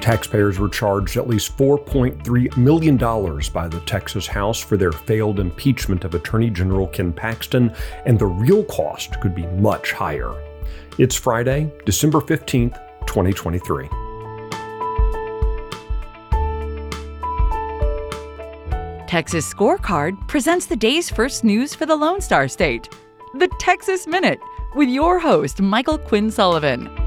Taxpayers were charged at least $4.3 million by the Texas House for their failed impeachment of Attorney General Ken Paxton, and the real cost could be much higher. It's Friday, December 15th, 2023. Texas Scorecard presents the day's first news for the Lone Star State. The Texas Minute, with your host, Michael Quinn Sullivan.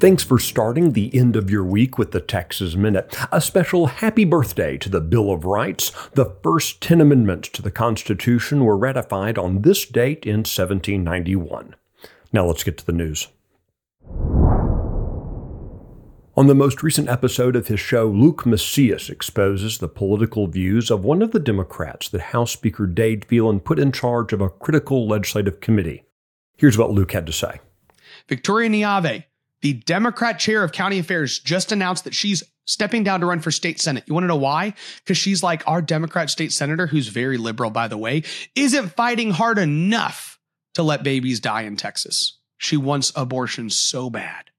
Thanks for starting the end of your week with the Texas Minute. A special happy birthday to the Bill of Rights. The first 10 amendments to the Constitution were ratified on this date in 1791. Now let's get to the news. On the most recent episode of his show, Luke Macias exposes the political views of one of the Democrats that House Speaker Dade Phelan put in charge of a critical legislative committee. Here's what Luke had to say. Victoria Neave, the Democrat chair of county affairs, just announced that she's stepping down to run for state senate. You want to know why? Because she's like our Democrat state senator, who's very liberal, by the way, isn't fighting hard enough to let babies die in Texas. She wants abortion so bad.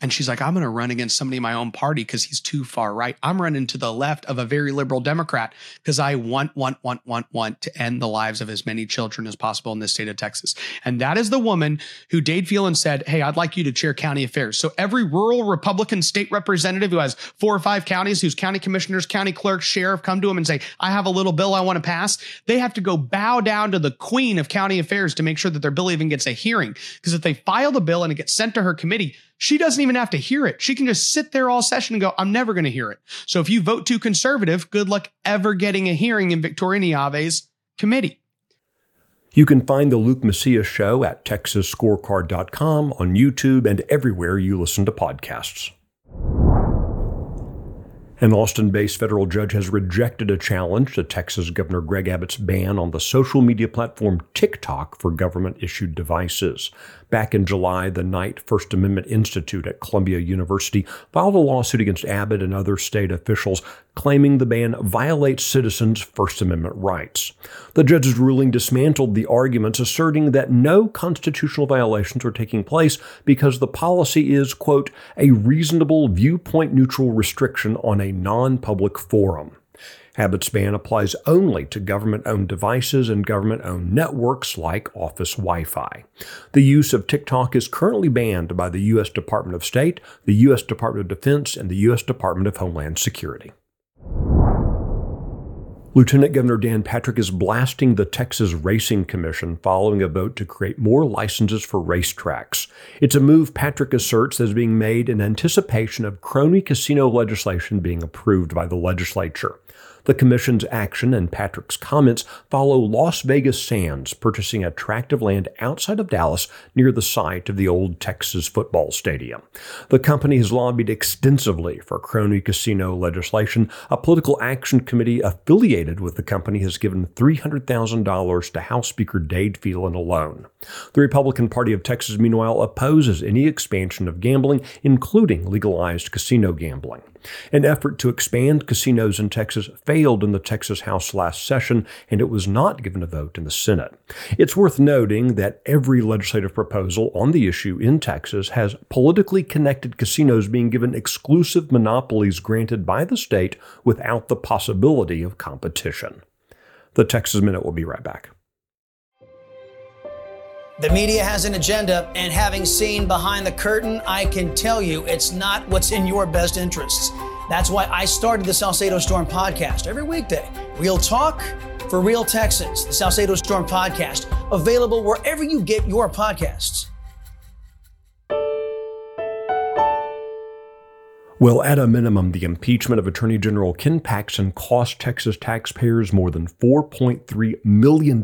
And she's like, I'm going to run against somebody in my own party because he's too far right. I'm running to the left of a very liberal Democrat because I want, want, want, want, want to end the lives of as many children as possible in the state of Texas. And that is the woman who Dade Phelan said, Hey, I'd like you to chair county affairs. So every rural Republican state representative who has four or five counties, whose county commissioners, county clerks, sheriff come to him and say, I have a little bill I want to pass, they have to go bow down to the queen of county affairs to make sure that their bill even gets a hearing. Because if they file the bill and it gets sent to her committee, she doesn't even have to hear it. She can just sit there all session and go, I'm never going to hear it. So if you vote too conservative, good luck ever getting a hearing in Victoria Neave's committee. You can find the Luke Macias Show at TexasScorecard.com, on YouTube, and everywhere you listen to podcasts. An Austin based federal judge has rejected a challenge to Texas Governor Greg Abbott's ban on the social media platform TikTok for government issued devices. Back in July, the Knight First Amendment Institute at Columbia University filed a lawsuit against Abbott and other state officials claiming the ban violates citizens' First Amendment rights. The judge's ruling dismantled the arguments, asserting that no constitutional violations are taking place because the policy is, quote, a reasonable viewpoint neutral restriction on a non public forum. Abbott's ban applies only to government owned devices and government owned networks like office Wi Fi. The use of TikTok is currently banned by the U.S. Department of State, the U.S. Department of Defense, and the U.S. Department of Homeland Security. Lieutenant Governor Dan Patrick is blasting the Texas Racing Commission following a vote to create more licenses for racetracks. It's a move Patrick asserts is being made in anticipation of crony casino legislation being approved by the legislature. The Commission's action and Patrick's comments follow Las Vegas Sands purchasing a tract of land outside of Dallas near the site of the old Texas football stadium. The company has lobbied extensively for crony casino legislation. A political action committee affiliated with the company has given $300,000 to House Speaker Dade Phelan alone. The Republican Party of Texas, meanwhile, opposes any expansion of gambling, including legalized casino gambling. An effort to expand casinos in Texas failed in the Texas House last session, and it was not given a vote in the Senate. It's worth noting that every legislative proposal on the issue in Texas has politically connected casinos being given exclusive monopolies granted by the state without the possibility of competition. The Texas Minute will be right back. The media has an agenda, and having seen behind the curtain, I can tell you it's not what's in your best interests. That's why I started the Salcedo Storm podcast every weekday. Real talk for real Texans. The Salcedo Storm podcast, available wherever you get your podcasts. Well, at a minimum, the impeachment of Attorney General Ken Paxton cost Texas taxpayers more than $4.3 million,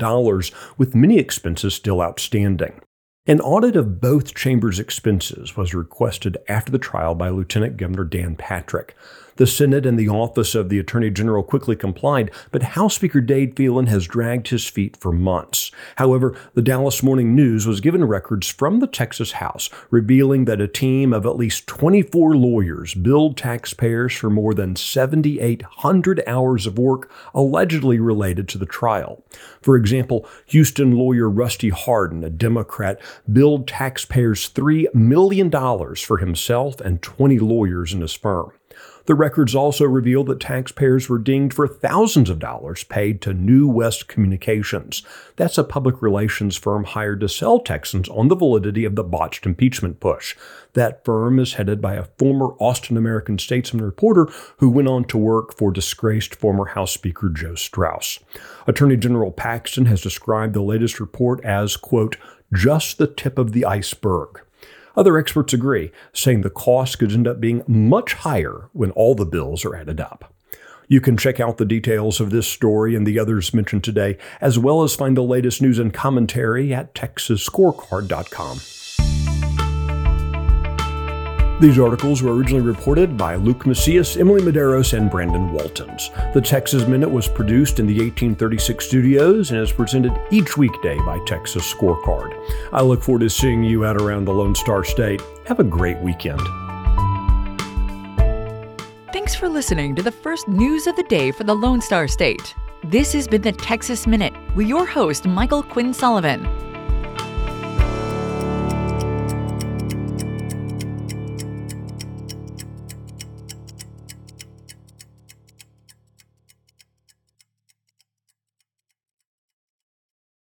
with many expenses still outstanding. An audit of both chambers' expenses was requested after the trial by Lieutenant Governor Dan Patrick. The Senate and the Office of the Attorney General quickly complied, but House Speaker Dade Phelan has dragged his feet for months. However, the Dallas Morning News was given records from the Texas House revealing that a team of at least 24 lawyers billed taxpayers for more than 7,800 hours of work allegedly related to the trial. For example, Houston lawyer Rusty Hardin, a Democrat, billed taxpayers $3 million for himself and 20 lawyers in his firm. The records also reveal that taxpayers were dinged for thousands of dollars paid to New West Communications. That's a public relations firm hired to sell Texans on the validity of the botched impeachment push. That firm is headed by a former Austin American statesman reporter who went on to work for disgraced former House Speaker Joe Straus. Attorney General Paxton has described the latest report as, quote, just the tip of the iceberg. Other experts agree, saying the cost could end up being much higher when all the bills are added up. You can check out the details of this story and the others mentioned today, as well as find the latest news and commentary at texasscorecard.com. These articles were originally reported by Luke Macias, Emily Medeiros, and Brandon Waltens. The Texas Minute was produced in the 1836 studios and is presented each weekday by Texas Scorecard. I look forward to seeing you out around the Lone Star State. Have a great weekend. Thanks for listening to the first news of the day for the Lone Star State. This has been the Texas Minute with your host, Michael Quinn Sullivan.